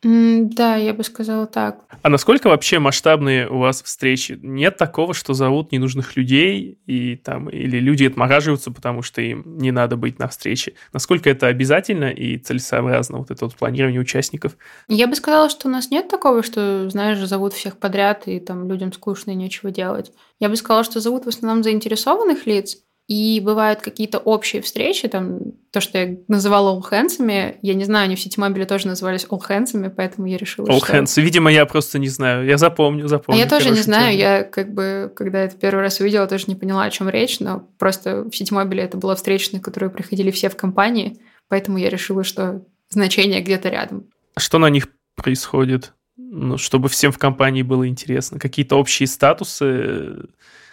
Да, я бы сказала так. А насколько вообще масштабные у вас встречи? Нет такого, что зовут ненужных людей, и там, или люди отмораживаются, потому что им не надо быть на встрече? Насколько это обязательно и целесообразно, вот это вот планирование участников? Я бы сказала, что у нас нет такого, что, знаешь, зовут всех подряд, и там людям скучно и нечего делать. Я бы сказала, что зовут в основном заинтересованных лиц, и бывают какие-то общие встречи, там, то, что я называла all hands'ами, я не знаю, они в Ситимобиле тоже назывались all hands'ами, поэтому я решила, all что... hands. Видимо, я просто не знаю. Я запомню, запомню. А я тоже не знаю. Тему. Я как бы, когда это первый раз увидела, тоже не поняла, о чем речь, но просто в Ситимобиле это была встреча, на которую приходили все в компании, поэтому я решила, что значение где-то рядом. Что на них происходит? Ну, чтобы всем в компании было интересно. Какие-то общие статусы,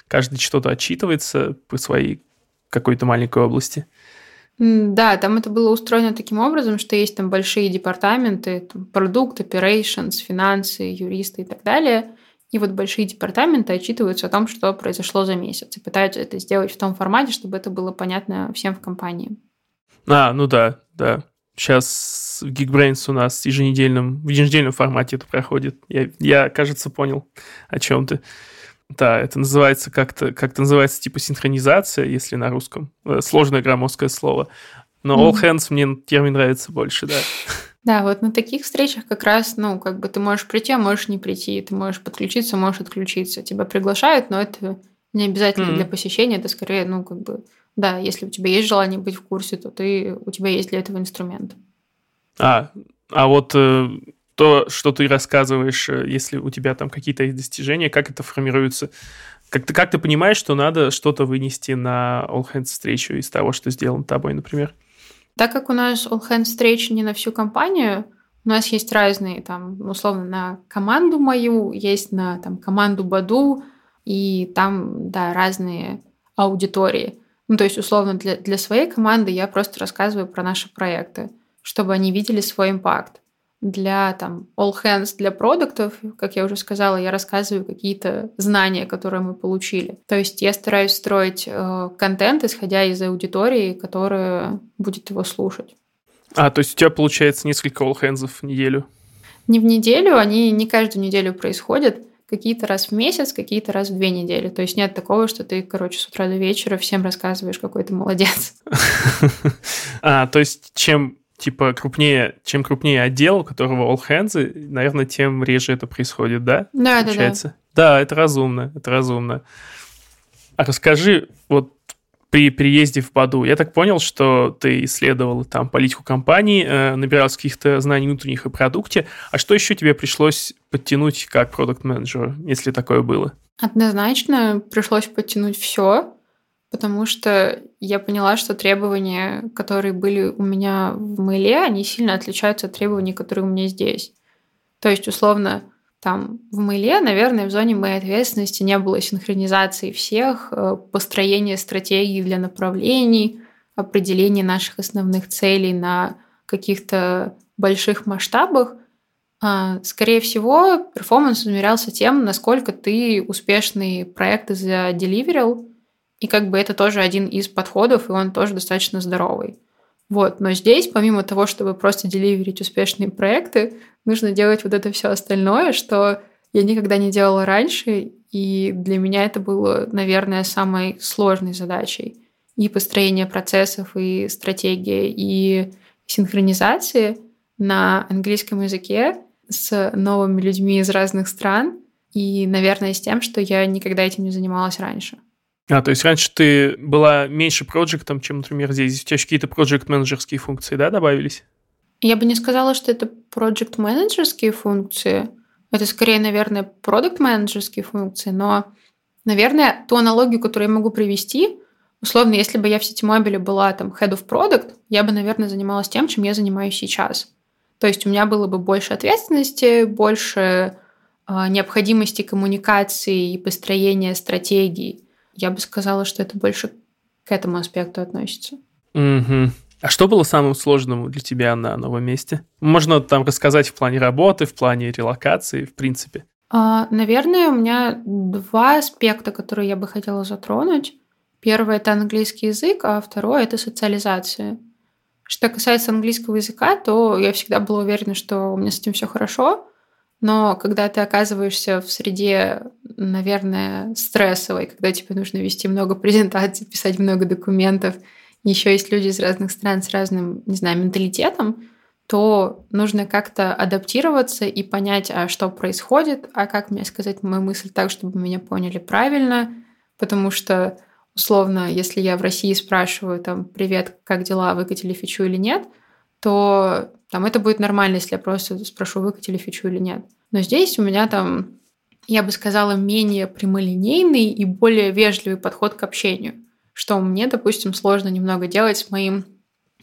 каждый что-то отчитывается по своей какой-то маленькой области. Да, там это было устроено таким образом, что есть там большие департаменты, там, продукт, operations, финансы, юристы и так далее. И вот большие департаменты отчитываются о том, что произошло за месяц, и пытаются это сделать в том формате, чтобы это было понятно всем в компании. А, ну да, да. Сейчас в Geekbrains у нас еженедельном, в еженедельном формате это проходит. Я, я кажется, понял, о чем ты. Да, это называется как-то, как-то называется типа синхронизация, если на русском. Э, сложное громоздкое слово. Но all hands мне термин нравится больше, да. Да, вот на таких встречах как раз, ну, как бы ты можешь прийти, а можешь не прийти. Ты можешь подключиться, можешь отключиться. Тебя приглашают, но это не обязательно mm-hmm. для посещения. Это скорее, ну, как бы, да, если у тебя есть желание быть в курсе, то ты, у тебя есть для этого инструмент. А, а вот э, то, что ты рассказываешь, э, если у тебя там какие-то достижения, как это формируется? Как ты, как ты понимаешь, что надо что-то вынести на All Hands встречу из того, что сделано тобой, например? Так как у нас All Hands встреча не на всю компанию, у нас есть разные, там, условно, на команду мою, есть на там, команду Баду, и там, да, разные аудитории. Ну, то есть, условно, для, для своей команды я просто рассказываю про наши проекты, чтобы они видели свой импакт. Для там all hands для продуктов, как я уже сказала, я рассказываю какие-то знания, которые мы получили. То есть я стараюсь строить э, контент, исходя из аудитории, которая будет его слушать. А, то есть у тебя получается несколько all hands в неделю? Не в неделю, они не каждую неделю происходят какие-то раз в месяц, какие-то раз в две недели. То есть нет такого, что ты, короче, с утра до вечера всем рассказываешь, какой ты молодец. А, то есть чем типа крупнее, чем крупнее отдел, у которого all hands, наверное, тем реже это происходит, да? Да, Получается? да, да. Да, это разумно, это разумно. А расскажи, вот при приезде в Баду. Я так понял, что ты исследовал там политику компании, э, набирался каких-то знаний внутренних о продукте. А что еще тебе пришлось подтянуть как продукт менеджеру если такое было? Однозначно пришлось подтянуть все, потому что я поняла, что требования, которые были у меня в мейле, они сильно отличаются от требований, которые у меня здесь. То есть, условно, там в мейле, наверное, в зоне моей ответственности не было синхронизации всех, э, построения стратегий для направлений, определения наших основных целей на каких-то больших масштабах. А, скорее всего, перформанс измерялся тем, насколько ты успешный проект заделиверил, и как бы это тоже один из подходов, и он тоже достаточно здоровый. Вот. Но здесь, помимо того, чтобы просто деливерить успешные проекты, нужно делать вот это все остальное, что я никогда не делала раньше, и для меня это было, наверное, самой сложной задачей. И построение процессов, и стратегия, и синхронизации на английском языке с новыми людьми из разных стран, и, наверное, с тем, что я никогда этим не занималась раньше. А, то есть раньше ты была меньше проектом, чем, например, здесь. У тебя какие-то проект-менеджерские функции, да, добавились? Я бы не сказала, что это проект-менеджерские функции. Это скорее, наверное, продукт-менеджерские функции, но, наверное, ту аналогию, которую я могу привести, условно, если бы я в сети мобиле была там head of product, я бы, наверное, занималась тем, чем я занимаюсь сейчас. То есть у меня было бы больше ответственности, больше э, необходимости коммуникации и построения стратегий я бы сказала, что это больше к этому аспекту относится. Угу. А что было самым сложным для тебя на новом месте? Можно там рассказать в плане работы, в плане релокации, в принципе. А, наверное, у меня два аспекта, которые я бы хотела затронуть. Первое – это английский язык, а второе – это социализация. Что касается английского языка, то я всегда была уверена, что у меня с этим все хорошо. Но когда ты оказываешься в среде, наверное, стрессовой, когда тебе нужно вести много презентаций, писать много документов, еще есть люди из разных стран с разным, не знаю, менталитетом, то нужно как-то адаптироваться и понять, а что происходит, а как мне сказать мою мысль так, чтобы меня поняли правильно, потому что условно, если я в России спрашиваю там «Привет, как дела? Выкатили фичу или нет?», то там это будет нормально, если я просто спрошу, выкатили фичу или нет. Но здесь у меня там, я бы сказала, менее прямолинейный и более вежливый подход к общению, что мне, допустим, сложно немного делать с моим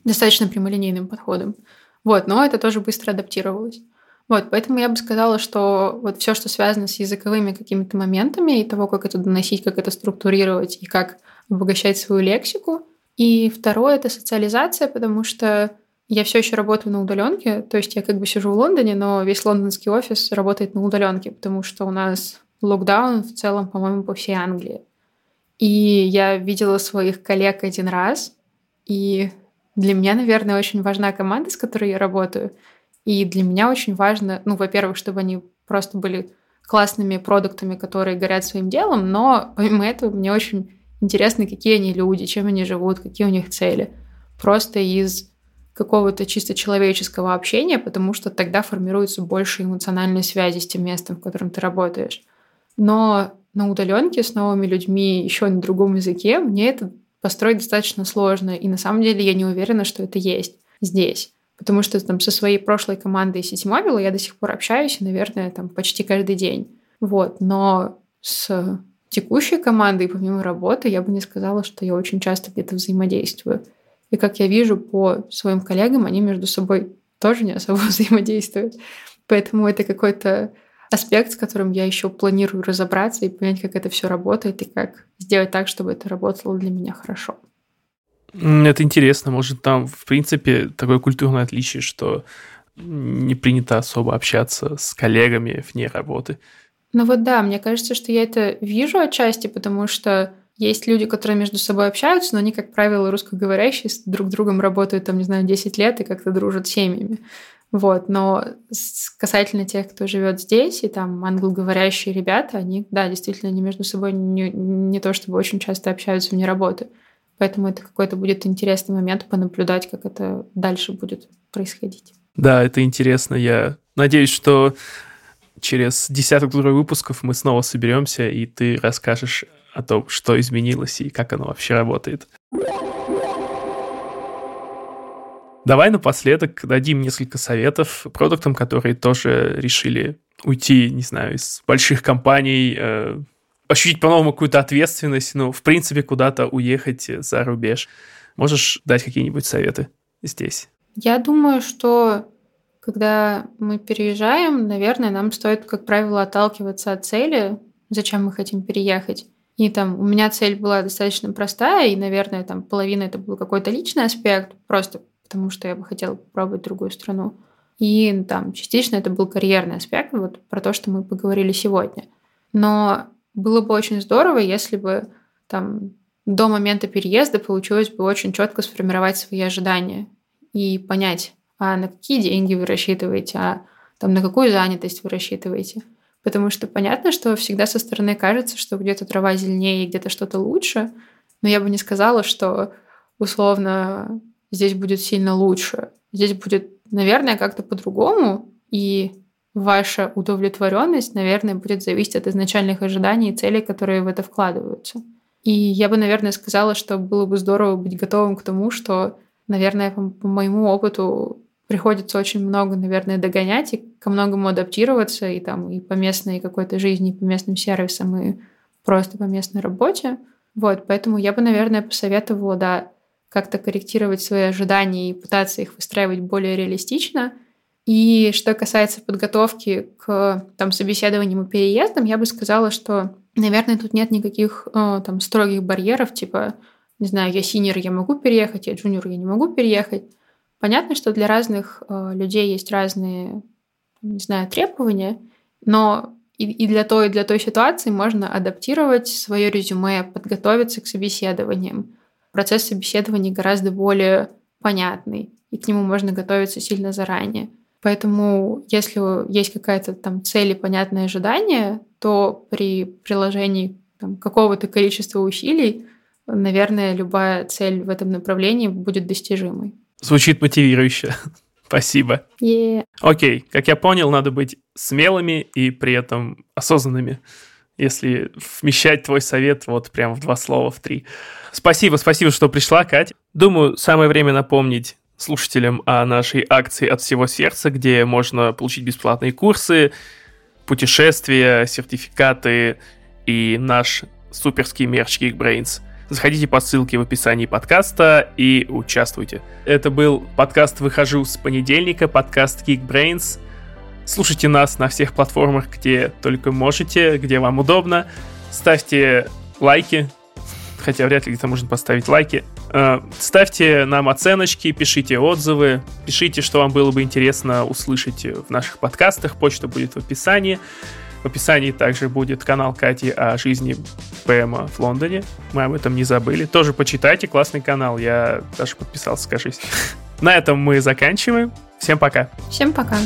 достаточно прямолинейным подходом. Вот, но это тоже быстро адаптировалось. Вот, поэтому я бы сказала, что вот все, что связано с языковыми какими-то моментами и того, как это доносить, как это структурировать и как обогащать свою лексику. И второе — это социализация, потому что я все еще работаю на удаленке, то есть я как бы сижу в Лондоне, но весь лондонский офис работает на удаленке, потому что у нас локдаун в целом, по-моему, по всей Англии. И я видела своих коллег один раз, и для меня, наверное, очень важна команда, с которой я работаю. И для меня очень важно, ну, во-первых, чтобы они просто были классными продуктами, которые горят своим делом, но помимо этого мне очень интересно, какие они люди, чем они живут, какие у них цели. Просто из какого-то чисто человеческого общения, потому что тогда формируется больше эмоциональной связи с тем местом, в котором ты работаешь. Но на удаленке с новыми людьми еще на другом языке мне это построить достаточно сложно. И на самом деле я не уверена, что это есть здесь. Потому что там со своей прошлой командой сети Mobile я до сих пор общаюсь, наверное, там почти каждый день. Вот. Но с текущей командой, помимо работы, я бы не сказала, что я очень часто где-то взаимодействую. И как я вижу по своим коллегам, они между собой тоже не особо взаимодействуют. Поэтому это какой-то аспект, с которым я еще планирую разобраться и понять, как это все работает и как сделать так, чтобы это работало для меня хорошо. Это интересно. Может, там, в принципе, такое культурное отличие, что не принято особо общаться с коллегами вне работы. Ну вот да, мне кажется, что я это вижу отчасти, потому что есть люди, которые между собой общаются, но они, как правило, русскоговорящие, с друг другом работают, там, не знаю, 10 лет и как-то дружат с семьями. Вот, но касательно тех, кто живет здесь, и там англоговорящие ребята, они, да, действительно, они между собой не, не то чтобы очень часто общаются вне работы. Поэтому это какой-то будет интересный момент понаблюдать, как это дальше будет происходить. Да, это интересно. Я надеюсь, что через десяток другой выпусков мы снова соберемся, и ты расскажешь о том, что изменилось и как оно вообще работает. Давай напоследок дадим несколько советов продуктам, которые тоже решили уйти, не знаю, из больших компаний, э, ощутить по-новому какую-то ответственность, ну, в принципе, куда-то уехать за рубеж. Можешь дать какие-нибудь советы здесь? Я думаю, что когда мы переезжаем, наверное, нам стоит, как правило, отталкиваться от цели, зачем мы хотим переехать. И там у меня цель была достаточно простая, и, наверное, там половина это был какой-то личный аспект, просто потому что я бы хотела попробовать другую страну. И там частично это был карьерный аспект, вот про то, что мы поговорили сегодня. Но было бы очень здорово, если бы там до момента переезда получилось бы очень четко сформировать свои ожидания и понять, а на какие деньги вы рассчитываете, а там на какую занятость вы рассчитываете. Потому что понятно, что всегда со стороны кажется, что где-то трава зеленее где-то что-то лучше, но я бы не сказала, что условно здесь будет сильно лучше. Здесь будет, наверное, как-то по-другому, и ваша удовлетворенность, наверное, будет зависеть от изначальных ожиданий и целей, которые в это вкладываются. И я бы, наверное, сказала, что было бы здорово быть готовым к тому, что наверное, по моему опыту приходится очень много, наверное, догонять и ко многому адаптироваться и там и по местной какой-то жизни, и по местным сервисам, и просто по местной работе. Вот, поэтому я бы, наверное, посоветовала, да, как-то корректировать свои ожидания и пытаться их выстраивать более реалистично. И что касается подготовки к там, собеседованиям и переездам, я бы сказала, что, наверное, тут нет никаких э, там строгих барьеров, типа не знаю, я синер, я могу переехать, я джуниор, я не могу переехать. Понятно, что для разных э, людей есть разные, не знаю, требования, но и, и для той, и для той ситуации можно адаптировать свое резюме, подготовиться к собеседованиям. Процесс собеседования гораздо более понятный, и к нему можно готовиться сильно заранее. Поэтому, если есть какая-то там цель и понятное ожидание, то при приложении там, какого-то количества усилий наверное, любая цель в этом направлении будет достижимой. Звучит мотивирующе. Спасибо. Yeah. Окей, как я понял, надо быть смелыми и при этом осознанными, если вмещать твой совет вот прям в два слова, в три. Спасибо, спасибо, что пришла, Кать. Думаю, самое время напомнить слушателям о нашей акции от всего сердца, где можно получить бесплатные курсы, путешествия, сертификаты и наш суперский мерч Geekbrains. Заходите по ссылке в описании подкаста и участвуйте. Это был подкаст «Выхожу с понедельника», подкаст Geekbrains. Слушайте нас на всех платформах, где только можете, где вам удобно. Ставьте лайки, хотя вряд ли где-то можно поставить лайки. Э, ставьте нам оценочки, пишите отзывы, пишите, что вам было бы интересно услышать в наших подкастах. Почта будет в описании. В описании также будет канал Кати о жизни ПМа в Лондоне. Мы об этом не забыли. Тоже почитайте, классный канал. Я даже подписался, скажись. На этом мы заканчиваем. Всем пока. Всем пока.